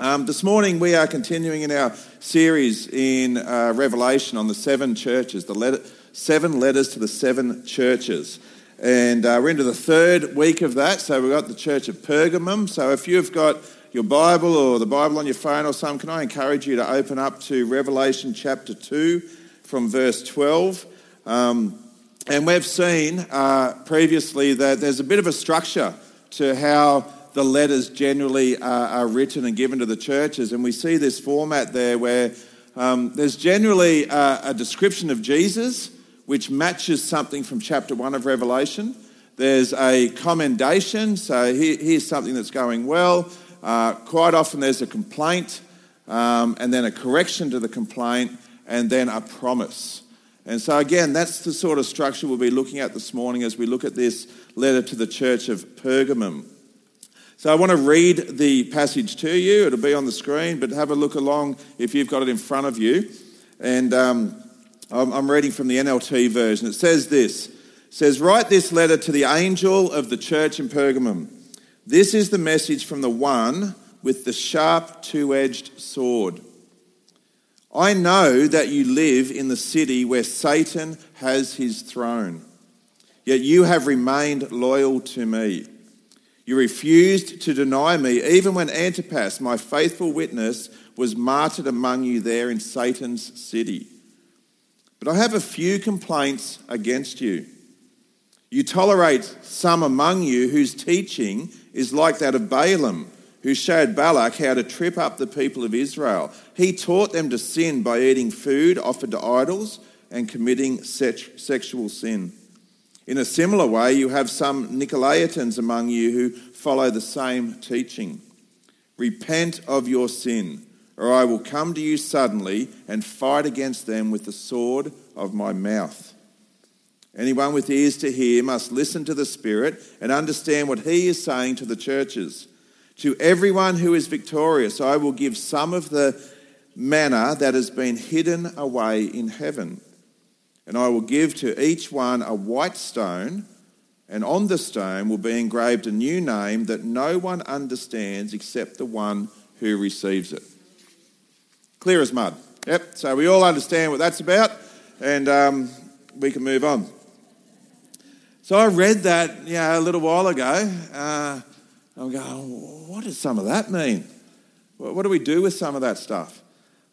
Um, this morning we are continuing in our series in uh, Revelation on the seven churches, the letter, seven letters to the seven churches. And uh, we're into the third week of that. So we've got the church of Pergamum. So if you've got your Bible or the Bible on your phone or something, can I encourage you to open up to Revelation chapter 2 from verse 12? Um, and we've seen uh, previously that there's a bit of a structure to how the letters generally are, are written and given to the churches. And we see this format there where um, there's generally a, a description of Jesus, which matches something from chapter 1 of Revelation. There's a commendation, so here, here's something that's going well. Uh, quite often there's a complaint, um, and then a correction to the complaint, and then a promise. And so, again, that's the sort of structure we'll be looking at this morning as we look at this letter to the church of Pergamum. So I want to read the passage to you. It'll be on the screen, but have a look along if you've got it in front of you. And um, I'm reading from the NLT version. It says this. It says, Write this letter to the angel of the church in Pergamum. This is the message from the one with the sharp two-edged sword. I know that you live in the city where Satan has his throne, yet you have remained loyal to me. You refused to deny me, even when Antipas, my faithful witness, was martyred among you there in Satan's city. But I have a few complaints against you. You tolerate some among you whose teaching is like that of Balaam, who showed Balak how to trip up the people of Israel. He taught them to sin by eating food offered to idols and committing sexual sin. In a similar way, you have some Nicolaitans among you who follow the same teaching. Repent of your sin, or I will come to you suddenly and fight against them with the sword of my mouth. Anyone with ears to hear must listen to the Spirit and understand what he is saying to the churches. To everyone who is victorious, I will give some of the manna that has been hidden away in heaven. And I will give to each one a white stone, and on the stone will be engraved a new name that no one understands except the one who receives it. Clear as mud. Yep, so we all understand what that's about, and um, we can move on. So I read that you know, a little while ago. Uh, I'm going, what does some of that mean? What do we do with some of that stuff?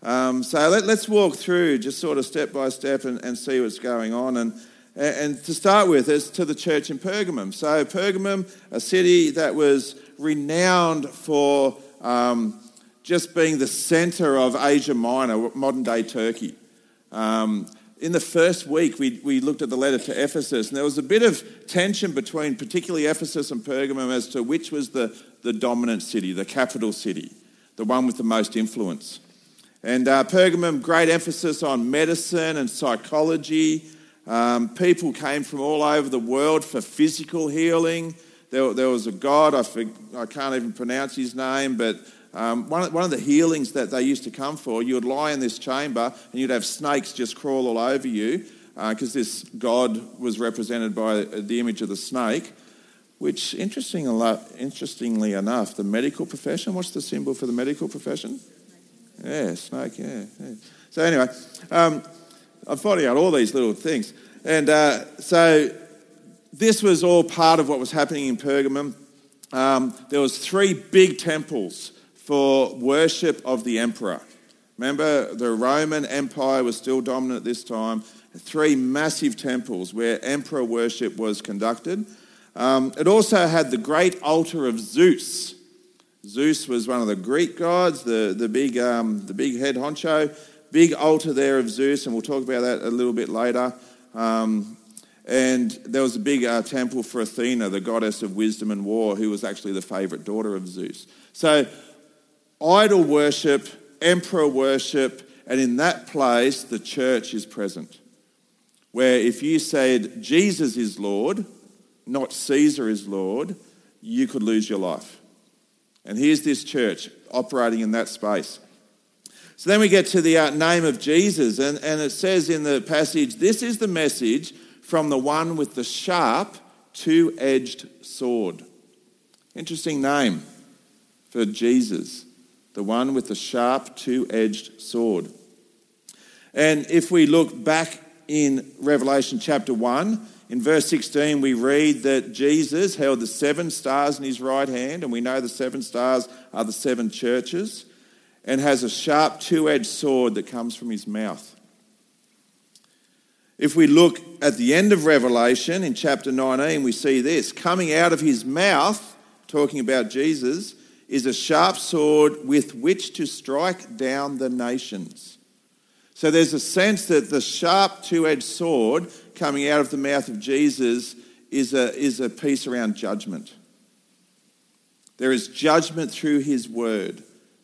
Um, so let, us walk through just sort of step by step and, and, see what's going on. And, and to start with, is to the church in Pergamum. So, Pergamum, a city that was renowned for um, just being the center of Asia Minor, modern day Turkey. Um, in the first week, we, we looked at the letter to Ephesus, and there was a bit of tension between particularly Ephesus and Pergamum as to which was the, the dominant city, the capital city, the one with the most influence. And uh, Pergamum, great emphasis on medicine and psychology. Um, people came from all over the world for physical healing. There, there was a god, I, I, can't even pronounce his name, but um, one, of, one of the healings that they used to come for, you would lie in this chamber and you'd have snakes just crawl all over you because uh, this god was represented by the image of the snake. Which, interesting, interestingly enough, the medical profession, what's the symbol for the medical profession? Yeah, snake, yeah. yeah. So, anyway, um, I'm finding out all these little things. And uh, so, this was all part of what was happening in Pergamum. Um, there was three big temples for worship of the emperor. Remember, the Roman Empire was still dominant at this time. Three massive temples where emperor worship was conducted. Um, it also had the great altar of Zeus, Zeus was one of the Greek gods, the, the, big, um, the big head honcho. Big altar there of Zeus, and we'll talk about that a little bit later. Um, and there was a big uh, temple for Athena, the goddess of wisdom and war, who was actually the favorite daughter of Zeus. So, idol worship, emperor worship, and in that place, the church is present. Where if you said Jesus is Lord, not Caesar is Lord, you could lose your life. And here's this church operating in that space. So then we get to the uh, name of Jesus, and, and it says in the passage, This is the message from the one with the sharp, two edged sword. Interesting name for Jesus. the one with the sharp two edged sword. And if we look back in Revelation chapter 1, in verse 16, we read that Jesus held the seven stars in his right hand, and we know the seven stars are the seven churches, and has a sharp two edged sword that comes from his mouth. If we look at the end of Revelation in chapter 19, we see this coming out of his mouth, talking about Jesus, is a sharp sword with which to strike down the nations. So there's a sense that the sharp two edged sword coming out of the mouth of Jesus is a, is a piece around judgment. There is judgment through his word,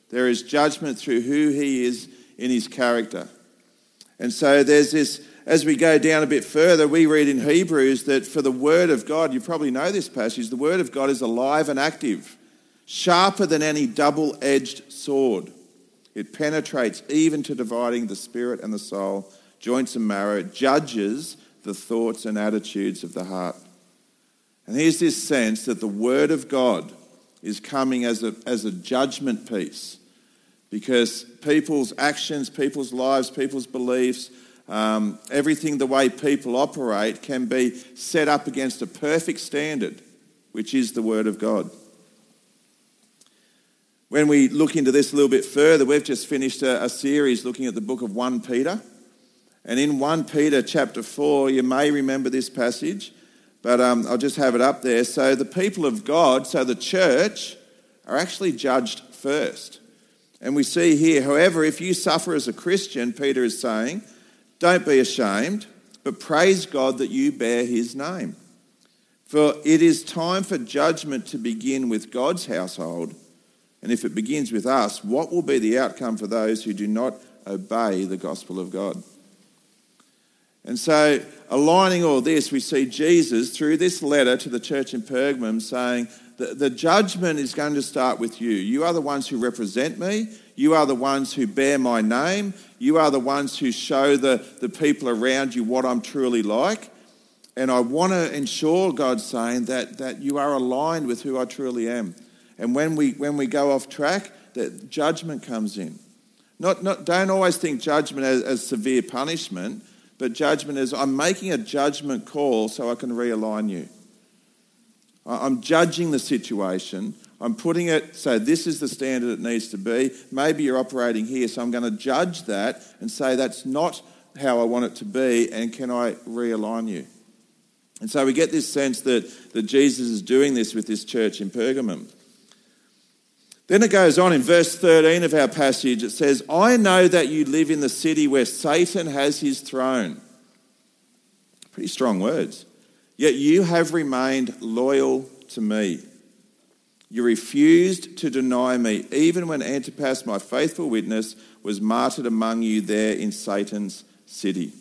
there is judgment through who he is in his character. And so there's this, as we go down a bit further, we read in Hebrews that for the word of God, you probably know this passage, the word of God is alive and active, sharper than any double edged sword. It penetrates even to dividing the spirit and the soul, joints and marrow. Judges the thoughts and attitudes of the heart. And here's this sense that the Word of God is coming as a, as a judgment piece because people's actions, people's lives, people's beliefs, um, everything the way people operate can be set up against a perfect standard, which is the Word of God. When we look into this a little bit further, we've just finished a, a series looking at the book of 1 Peter. And in 1 Peter chapter 4, you may remember this passage, but um, I'll just have it up there. So the people of God, so the church, are actually judged first. And we see here, however, if you suffer as a Christian, Peter is saying, don't be ashamed, but praise God that you bear his name. For it is time for judgment to begin with God's household. And if it begins with us, what will be the outcome for those who do not obey the gospel of God? And so, aligning all this, we see Jesus through this letter to the church in Pergamum saying, the, the judgment is going to start with you. You are the ones who represent me. You are the ones who bear my name. You are the ones who show the, the people around you what I'm truly like. And I want to ensure, God's saying, that, that you are aligned with who I truly am. And when we, when we go off track, that judgment comes in. Not, not, don't always think judgment as, as severe punishment, but judgment is I'm making a judgment call so I can realign you. I'm judging the situation. I'm putting it so this is the standard it needs to be. Maybe you're operating here, so I'm going to judge that and say that's not how I want it to be, and can I realign you? And so we get this sense that, that Jesus is doing this with this church in Pergamum. Then it goes on in verse 13 of our passage. It says, I know that you live in the city where Satan has his throne. Pretty strong words. Yet you have remained loyal to me. You refused to deny me, even when Antipas, my faithful witness, was martyred among you there in Satan's city.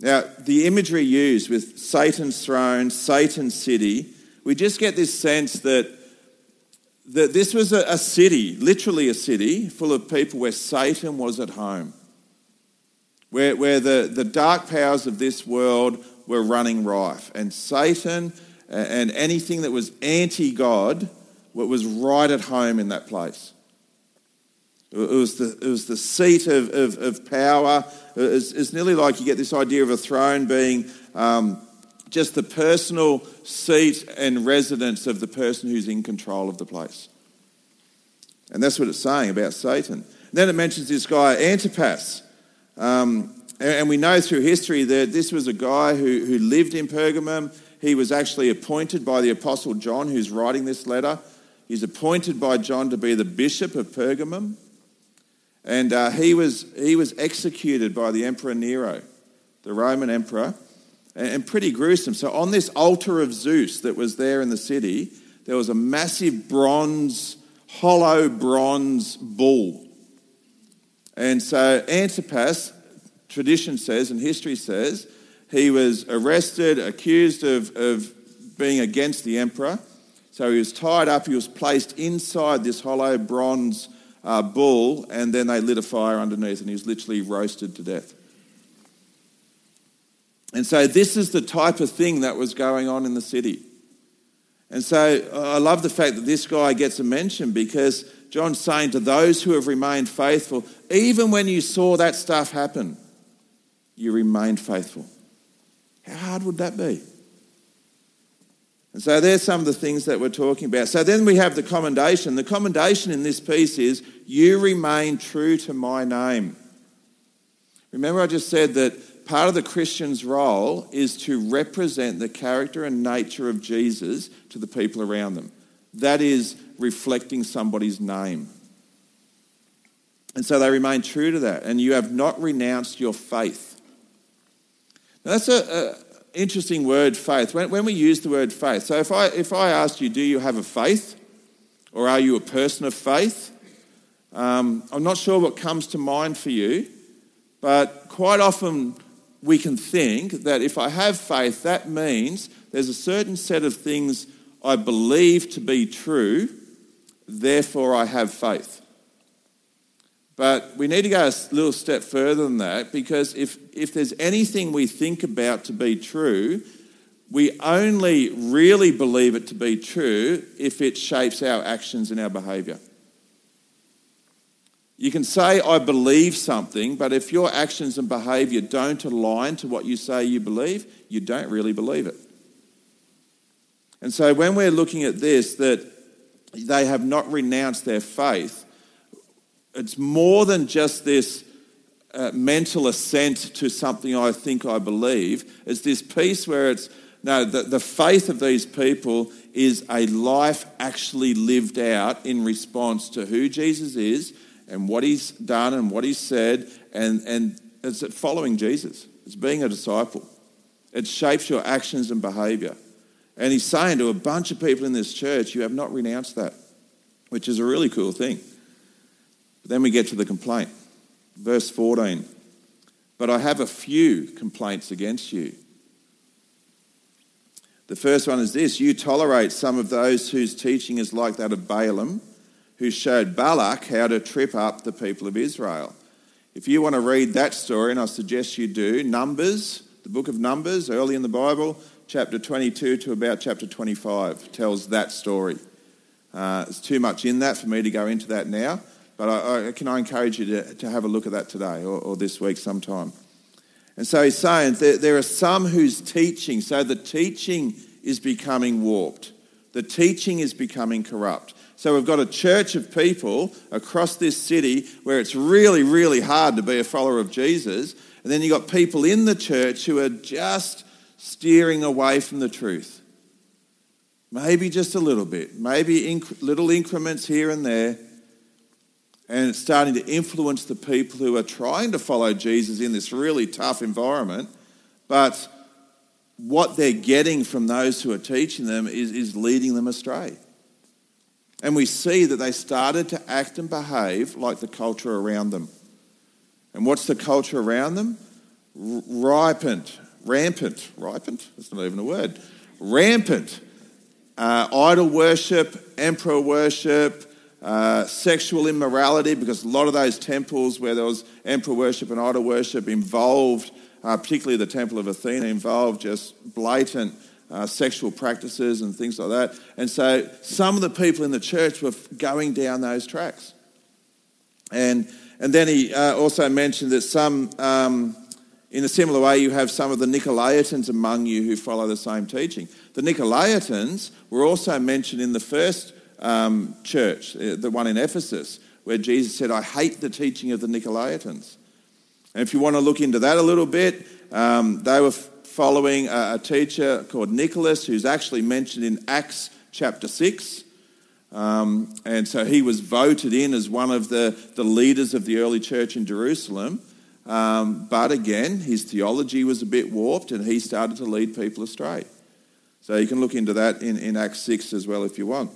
Now, the imagery used with Satan's throne, Satan's city, we just get this sense that that this was a, a city, literally a city, full of people where Satan was at home, where, where the, the dark powers of this world were running rife. And Satan and anything that was anti God was right at home in that place. It was the, it was the seat of, of, of power. It's, it's, nearly like you get this idea of a throne being um, just the personal seat and residence of the person who's in control of the place. And that's what it's saying about Satan. Then it mentions this guy, Antipas. Um, and we know through history that this was a guy who, who lived in Pergamum. He was actually appointed by the Apostle John, who's writing this letter. He's appointed by John to be the bishop of Pergamum. And uh, he, was, he was executed by the Emperor Nero, the Roman emperor and pretty gruesome. So, on this altar of Zeus that was there in the city, there was a massive bronze, hollow bronze bull. And so, Antipas, tradition says and history says, he was arrested, accused of, of being against the emperor. So, he was tied up, he was placed inside this hollow bronze uh, bull, and then they lit a fire underneath, and he was literally roasted to death. And so, this is the type of thing that was going on in the city. And so I love the fact that this guy gets a mention because John's saying to those who have remained faithful, even when you saw that stuff happen, you remained faithful. How hard would that be? And so there's some of the things that we're talking about. So then we have the commendation. The commendation in this piece is, You remain true to my name. Remember, I just said that part of the Christian's role is to represent the character and nature of Jesus to the people around them. That is reflecting somebody's name. And so they remain true to that. And you have not renounced your faith. Now, that's an interesting word, faith. When, when we use the word faith, so if I, if I asked you, do you have a faith? Or are you a person of faith? Um, I'm not sure what comes to mind for you, but quite often we can think that if I have faith, that means there's a certain set of things I believe to be true, therefore I have faith. But we need to go a little step further than that because if, if there's anything we think about to be true, we only really believe it to be true if it shapes our actions and our behaviour. You can say, I believe something, but if your actions and behaviour don't align to what you say you believe, you don't really believe it. And so when we're looking at this, that they have not renounced their faith, it's more than just this uh, mental assent to something I think I believe. It's this piece where it's no, the, the faith of these people is a life actually lived out in response to who Jesus is and what he's done and what he's said, and, and it's following Jesus. It's being a disciple. It shapes your actions and behavior. And he's saying to a bunch of people in this church, You have not renounced that, which is a really cool thing. But then we get to the complaint. Verse 14. But I have a few complaints against you. The first one is this you tolerate some of those whose teaching is like that of Balaam, who showed Balak how to trip up the people of Israel. If you want to read that story, and I suggest you do, Numbers, the book of Numbers, early in the Bible, chapter 22 to about chapter 25, tells that story. Uh, there's too much in that for me to go into that now. But I, I, can I encourage you to, to have a look at that today or, or this week sometime. And so he's saying there, there are some whose teaching, so the teaching is becoming warped. The teaching is becoming corrupt. So we've got a church of people across this city where it's really, really hard to be a follower of Jesus. And then you've got people in the church who are just steering away from the truth. Maybe just a little bit, maybe inc- little increments here and there and it's starting to influence the people who are trying to follow Jesus in this really tough environment. But what they're getting from those who are teaching them is, is leading them astray. And we see that they started to act and behave like the culture around them. And what's the culture around them? R- ripened, rampant, ripened? That's not even a word. Rampant. Uh, idol worship, emperor worship, uh, sexual immorality, because a lot of those temples where there was emperor worship and idol worship involved, uh, particularly the Temple of Athena, involved just blatant uh, sexual practices and things like that. And so some of the people in the church were going down those tracks. And, and then he uh, also mentioned that some, um, in a similar way, you have some of the Nicolaitans among you who follow the same teaching. The Nicolaitans were also mentioned in the first um, church, uh, the one in Ephesus, where Jesus said, I hate the teaching of the Nicolaitans. And if you want to look into that a little bit, um, they were following a, teacher called Nicholas, who's actually mentioned in Acts chapter 6. Um, and so he was voted in as one of the, the leaders of the early church in Jerusalem. Um, but again, his theology was a bit warped and he started to lead people astray. So you can look into that in, in Acts 6 as well if you want.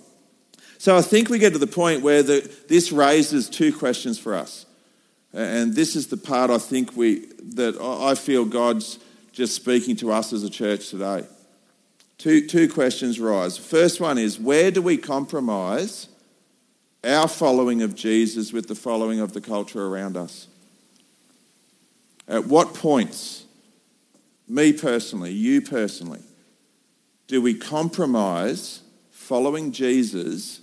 So I think we get to the point where the, this raises two questions for us. And this is the part I think we, that I feel God's just speaking to us as a church today. Two, two questions rise. The first one is where do we compromise our following of Jesus with the following of the culture around us? At what points, me personally, you personally, do we compromise following Jesus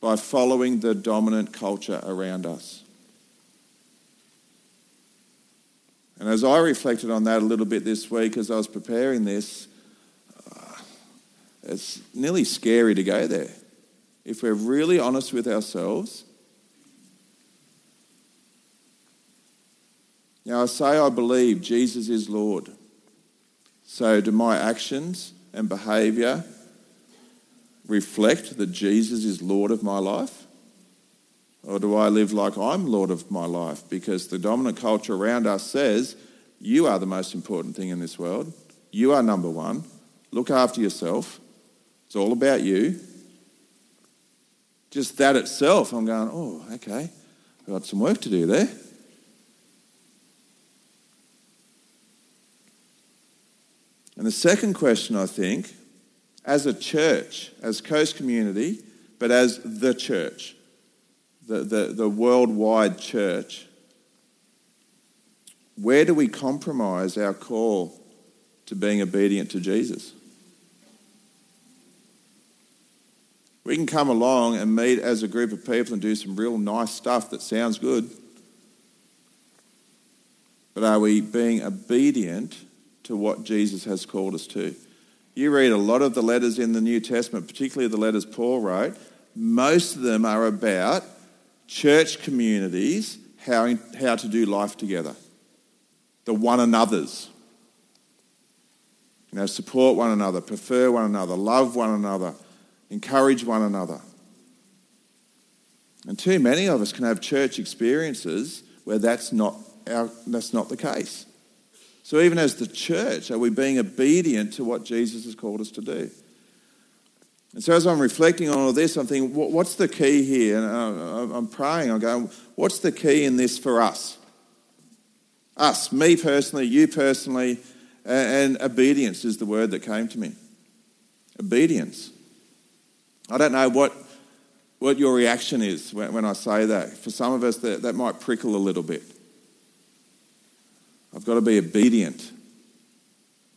by following the dominant culture around us. And as I reflected on that a little bit this week as I was preparing this, uh, it's nearly scary to go there. If we're really honest with ourselves, now I say I believe Jesus is Lord. So do my actions and behaviour reflect that Jesus is Lord of my life? Or do I live like I'm Lord of my life? Because the dominant culture around us says, you are the most important thing in this world. You are number one. Look after yourself. It's all about you. Just that itself, I'm going, oh, okay, I've got some work to do there. And the second question, I think, as a church, as Coast Community, but as the church, the, the, the worldwide church, where do we compromise our call to being obedient to Jesus? We can come along and meet as a group of people and do some real nice stuff that sounds good. But are we being obedient to what Jesus has called us to? You read a lot of the letters in the New Testament, particularly the letters Paul wrote, most of them are about church communities, how, how to do life together, the one another's. You know, support one another, prefer one another, love one another, encourage one another. And too many of us can have church experiences where that's not, our, that's not the case. So, even as the church, are we being obedient to what Jesus has called us to do? And so, as I'm reflecting on all this, I'm thinking, what's the key here? And uh, I'm praying, I'm going, what's the key in this for us? Us, me personally, you personally, and obedience is the word that came to me. Obedience. I don't know what, what your reaction is when, when I say that. For some of us, that, that might prickle a little bit. I've got to be obedient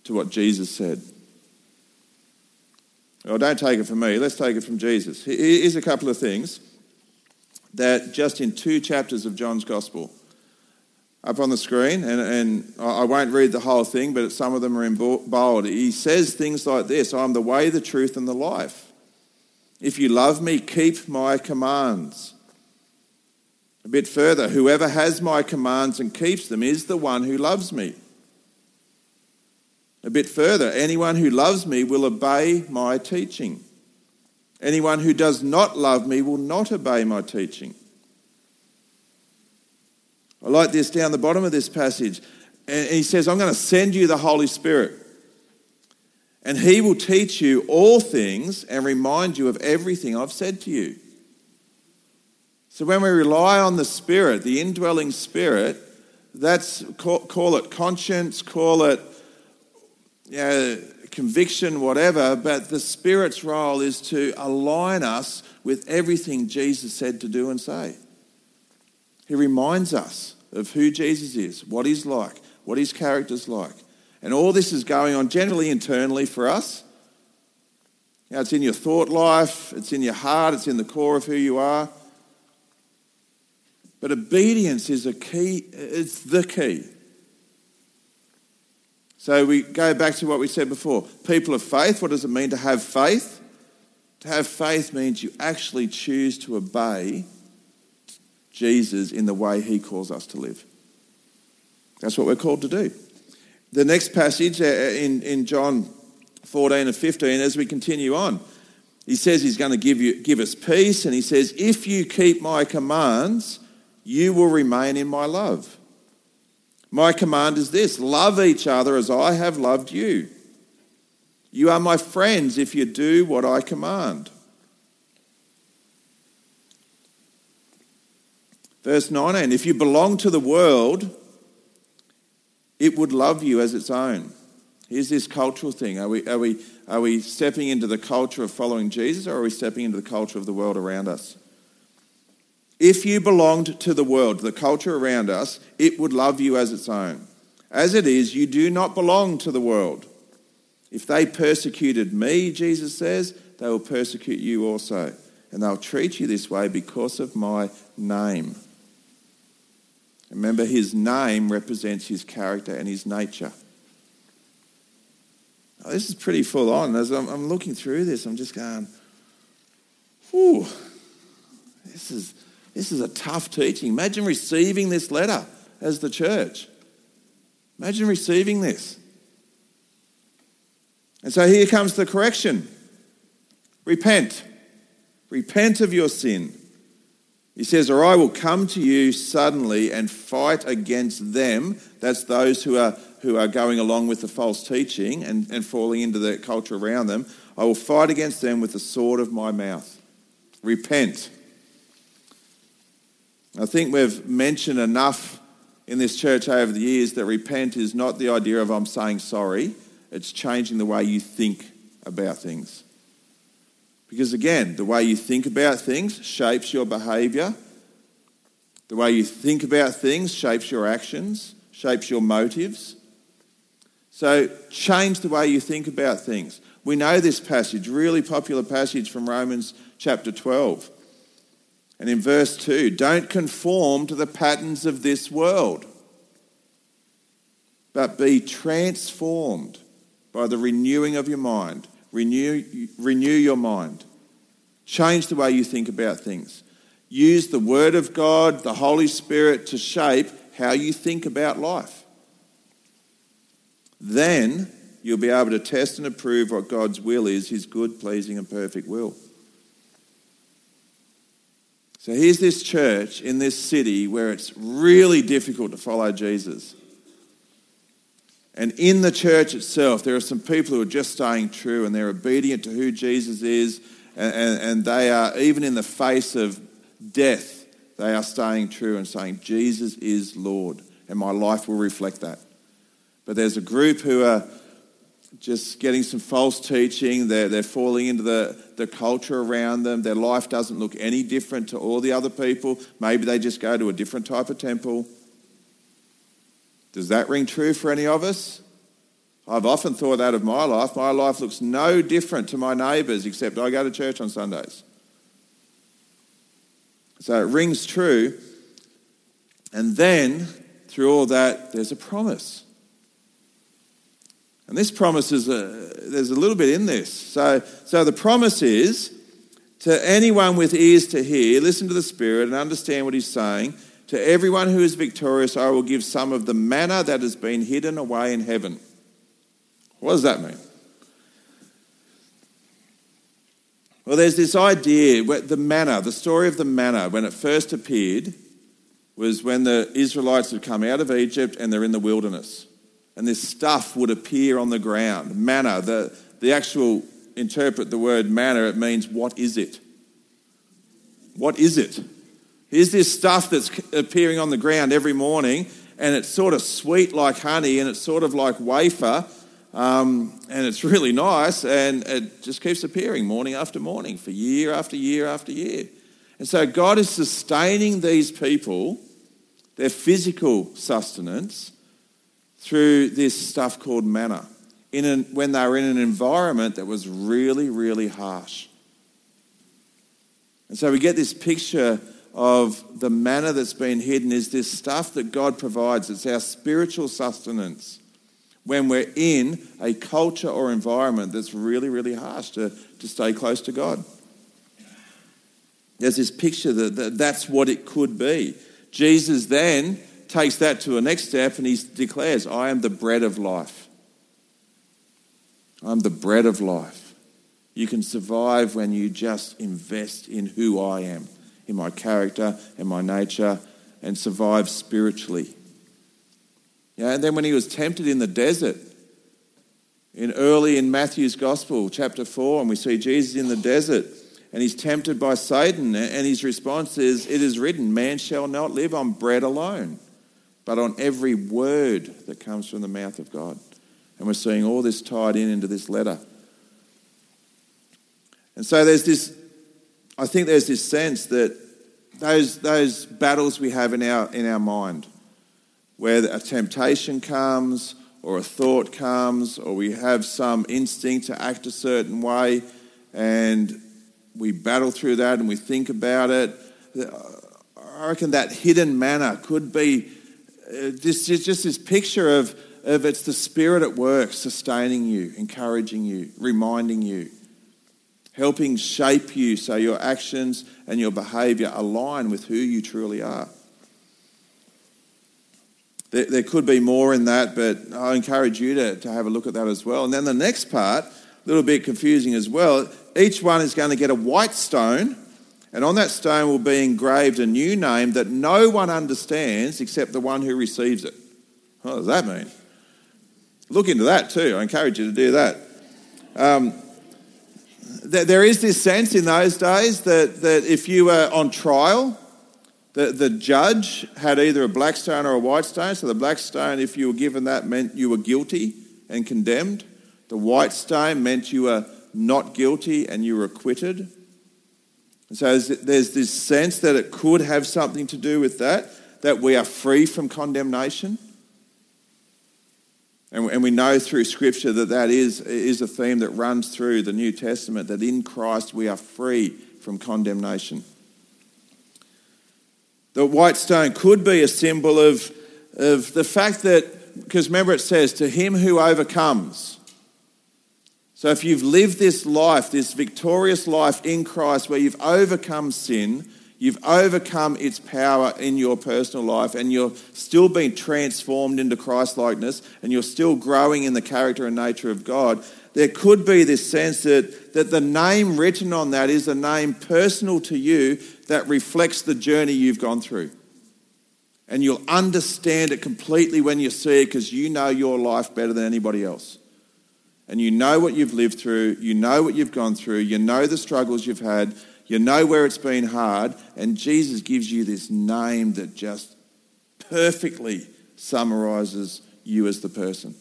to what Jesus said. Well, don't take it from me. Let's take it from Jesus. Here's a couple of things that just in two chapters of John's Gospel, up on the screen, and, and I won't read the whole thing, but some of them are in bold. He says things like this I'm the way, the truth, and the life. If you love me, keep my commands. A bit further, whoever has my commands and keeps them is the one who loves me. A bit further, anyone who loves me will obey my teaching. Anyone who does not love me will not obey my teaching. I like this down the bottom of this passage. And he says, I'm going to send you the Holy Spirit. And he will teach you all things and remind you of everything I've said to you. So when we rely on the Spirit, the indwelling Spirit, that's call, it conscience, call it you know, conviction, whatever, but the Spirit's role is to align us with everything Jesus said to do and say. He reminds us of who Jesus is, what he's like, what his character's like. And all this is going on generally internally for us. You know, it's in your thought life, it's in your heart, it's in the core of who you are. But obedience is a key, it's the key so we go back to what we said before. People of faith, what does it mean to have faith? To have faith means you actually choose to obey Jesus in the way he calls us to live. That's what we're called to do. The next passage uh, in, in John 14 and 15, as we continue on, he says he's going to give, you, give us peace, and he says, If you keep my commands, you will remain in my love my command is this love each other as I have loved you. You are my friends if you do what I command. Verse 19 If you belong to the world, it would love you as its own. Here's this cultural thing. Are we, are, we, are we stepping into the culture of following Jesus or are we stepping into the culture of the world around us? If you belonged to the world, the culture around us, it would love you as its own. As it is, you do not belong to the world. If they persecuted me, Jesus says, they will persecute you also, and they'll treat you this way because of my name. Remember, his name represents his character and his nature. Now, this is pretty full on. As I'm, I'm looking through this, I'm just going, whew, this is, this is a tough teaching. Imagine receiving this letter as the church. Imagine receiving this. And so here comes the correction repent. Repent of your sin. He says, Or I will come to you suddenly and fight against them. That's those who are, who are going along with the false teaching and, and falling into the culture around them. I will fight against them with the sword of my mouth. Repent. I think we've mentioned enough in this church over the years that repent is not the idea of I'm saying sorry, it's changing the way you think about things. Because again, the way you think about things shapes your behavior. The way you think about things shapes your actions, shapes your motives. So change the way you think about things. We know this passage, really popular passage from Romans chapter 12. And in verse 2, don't conform to the patterns of this world, but be transformed by the renewing of your mind. Renew, renew your mind. Change the way you think about things. Use the Word of God, the Holy Spirit, to shape how you think about life. Then you'll be able to test and approve what God's will is, His good, pleasing, and perfect will. So here's this church in this city where it's really difficult to follow Jesus. And in the church itself, there are some people who are just staying true and they're obedient to who Jesus is, and, and, and they are, even in the face of death, they are staying true and saying, Jesus is Lord, and my life will reflect that. But there's a group who are just getting some false teaching. They're, they're falling into the, the culture around them. Their life doesn't look any different to all the other people. Maybe they just go to a different type of temple. Does that ring true for any of us? I've often thought that of my life. My life looks no different to my neighbours, except I go to church on Sundays. So it rings true. And then, through all that, there's a promise. And this promise is a, there's a little bit in this. So, so the promise is to anyone with ears to hear, listen to the Spirit and understand what He's saying. To everyone who is victorious, I will give some of the manna that has been hidden away in heaven. What does that mean? Well, there's this idea, the manna, the story of the manna, when it first appeared, was when the Israelites had come out of Egypt and they're in the wilderness and this stuff would appear on the ground. Manna, the, the actual interpret the word manna, it means what is it? What is it? Here's this stuff that's appearing on the ground every morning, and it's sort of sweet like honey, and it's sort of like wafer, um, and it's really nice, and it just keeps appearing morning after morning for year after year after year. And so God is sustaining these people, their physical sustenance, through this stuff called manna in an, when they were in an environment that was really, really harsh. And so we get this picture of the manna that's been hidden is this stuff that God provides. It's our spiritual sustenance when we're in a culture or environment that's really, really harsh to, to stay close to God. There's this picture that, that that's what it could be. Jesus then takes that to a next step and he declares, I am the bread of life. I'm the bread of life. You can survive when you just invest in who I am, in my character and my nature, and survive spiritually. Yeah, and then when he was tempted in the desert, in early in Matthew's Gospel, chapter 4, and we see Jesus in the desert, and he's tempted by Satan, and his response is, It is written, man shall not live on bread alone but on every word that comes from the mouth of God. And we're seeing all this tied in into this letter. And so there's this, I think there's this sense that those, those battles we have in our, in our mind, where a temptation comes or a thought comes or we have some instinct to act a certain way, and we battle through that and we think about it. I reckon that hidden manna could be uh, just, just this picture of, of it's the Spirit at work, sustaining you, encouraging you, reminding you, helping shape you so your actions and your behavior align with who you truly are. There, there could be more in that, but I encourage you to, to have a look at that as well. And then the next part, a little bit confusing as well, each one is going to get a white stone and on that stone will be engraved a new name that no one understands except the one who receives it. What does that mean? Look into that too. I encourage you to do that. Um, there is this sense in those days that, that if you were on trial, the, the judge had either a black stone or a white stone. So the black stone, if you were given that, meant you were guilty and condemned. The white stone meant you were not guilty and you were acquitted. And so there's this sense that it could have something to do with that, that we are free from condemnation. And we know through Scripture that that is, is a theme that runs through the New Testament, that in Christ we are free from condemnation. The white stone could be a symbol of, of the fact that, because remember it says, to him who overcomes. So if you've lived this life, this victorious life in Christ where you've overcome sin, you've overcome its power in your personal life, and you're still being transformed into Christ likeness, and you're still growing in the character and nature of God, there could be this sense that, that the name written on that is a name personal to you that reflects the journey you've gone through. And you'll understand it completely when you see it because you know your life better than anybody else and you know what you've lived through, you know what you've gone through, you know the struggles you've had, you know where it's been hard, and Jesus gives you this name that just perfectly summarizes you as the person.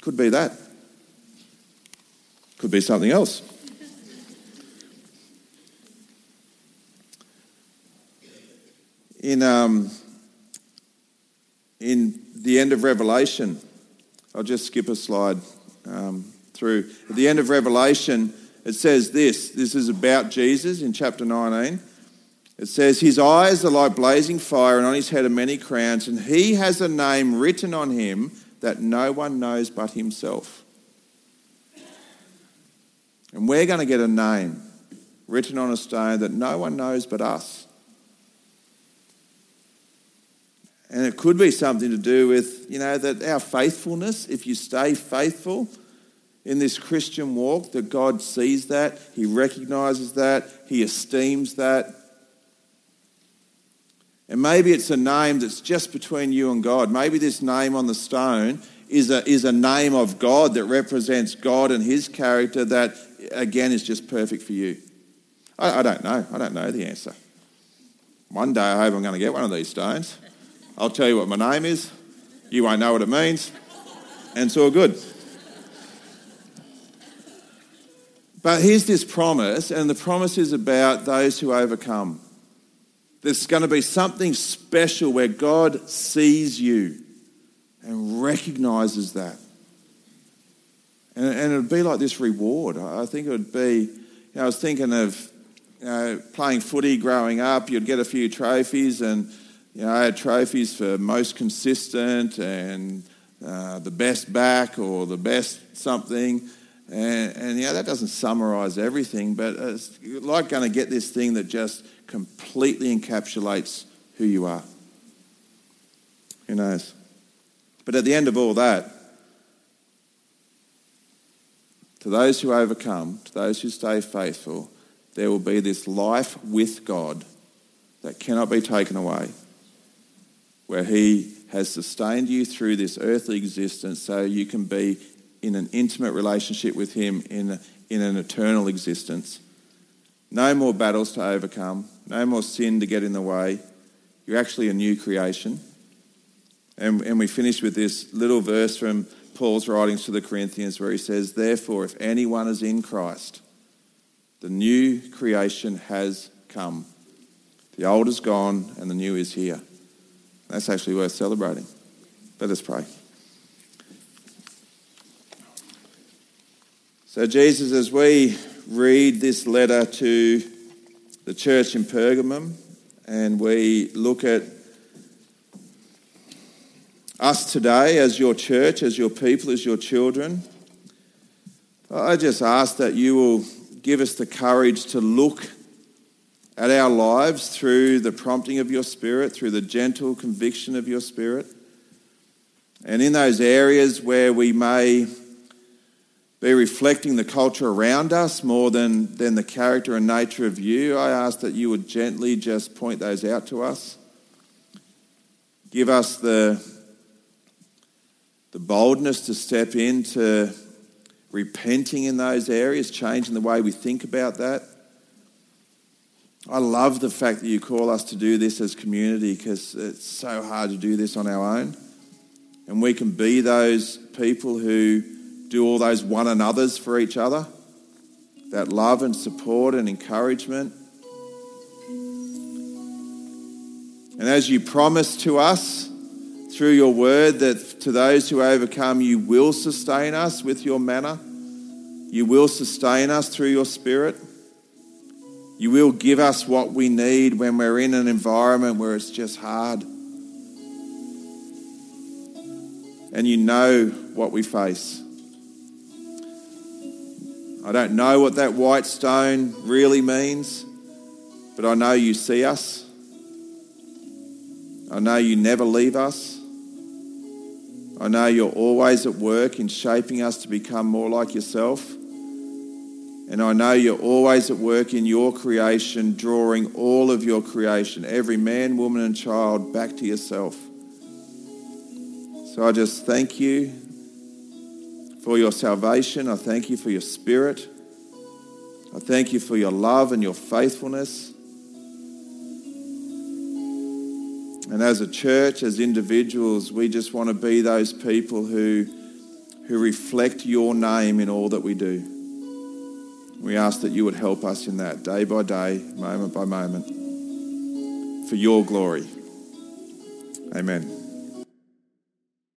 Could be that. Could be something else. In, um, in the end of Revelation, I'll just skip a slide um, through. At the end of Revelation, it says this this is about Jesus in chapter 19. It says, His eyes are like blazing fire, and on his head are many crowns, and he has a name written on him that no one knows but himself. And we're going to get a name written on a stone that no one knows but us. And it could be something to do with, you know, that our faithfulness, if you stay faithful in this Christian walk, that God sees that, He recognizes that, He esteems that. And maybe it's a name that's just between you and God. Maybe this name on the stone is a, is a name of God that represents God and His character that, again, is just perfect for you. I, I don't know. I don't know the answer. One day I hope I'm going to get one of these stones. I'll tell you what my name is. You won't know what it means. And it's all good. But here's this promise, and the promise is about those who overcome. There's going to be something special where God sees you and recognizes that. And, and it would be like this reward. I think it would be, you know, I was thinking of you know, playing footy growing up, you'd get a few trophies, and you know, I had trophies for most consistent and uh, the best back or the best something. And, and yeah, that doesn't summarize everything, but uh, it's like going to get this thing that just completely encapsulates who you are. Who knows? But at the end of all that, to those who overcome, to those who stay faithful, there will be this life with God that cannot be taken away where He has sustained you through this earthly existence so you can be in an intimate relationship with Him in, in an eternal existence. No more battles to overcome, no more sin to get in the way. You're actually a new creation. And, and we finish with this little verse from Paul's writings to the Corinthians where he says, Therefore, if anyone is in Christ, the new creation has come. The old is gone and the new is here. That's actually worth celebrating. Let us pray. So, Jesus, as we read this letter to the church in Pergamum and we look at us today as your church, as your people, as your children, I just ask that you will give us the courage to look at our lives through the prompting of your Spirit, through the gentle conviction of your Spirit. And in those areas where we may be reflecting the culture around us more than, than the character and nature of you, I ask that you would gently just point those out to us. Give us the, the boldness to step into repenting in those areas, changing the way we think about that. I love the fact that you call us to do this as community because it's so hard to do this on our own. And we can be those people who do all those one another's for each other, that love and support and encouragement. And as you promise to us through your word that to those who overcome, you will sustain us with your manna, you will sustain us through your spirit. You will give us what we need when we're in an environment where it's just hard. And you know what we face. I don't know what that white stone really means, but I know you see us. I know you never leave us. I know you're always at work in shaping us to become more like yourself. And I know you're always at work in your creation, drawing all of your creation, every man, woman, and child, back to yourself. So I just thank you for your salvation. I thank you for your spirit. I thank you for your love and your faithfulness. And as a church, as individuals, we just want to be those people who, who reflect your name in all that we do. We ask that you would help us in that day by day, moment by moment, for your glory. Amen.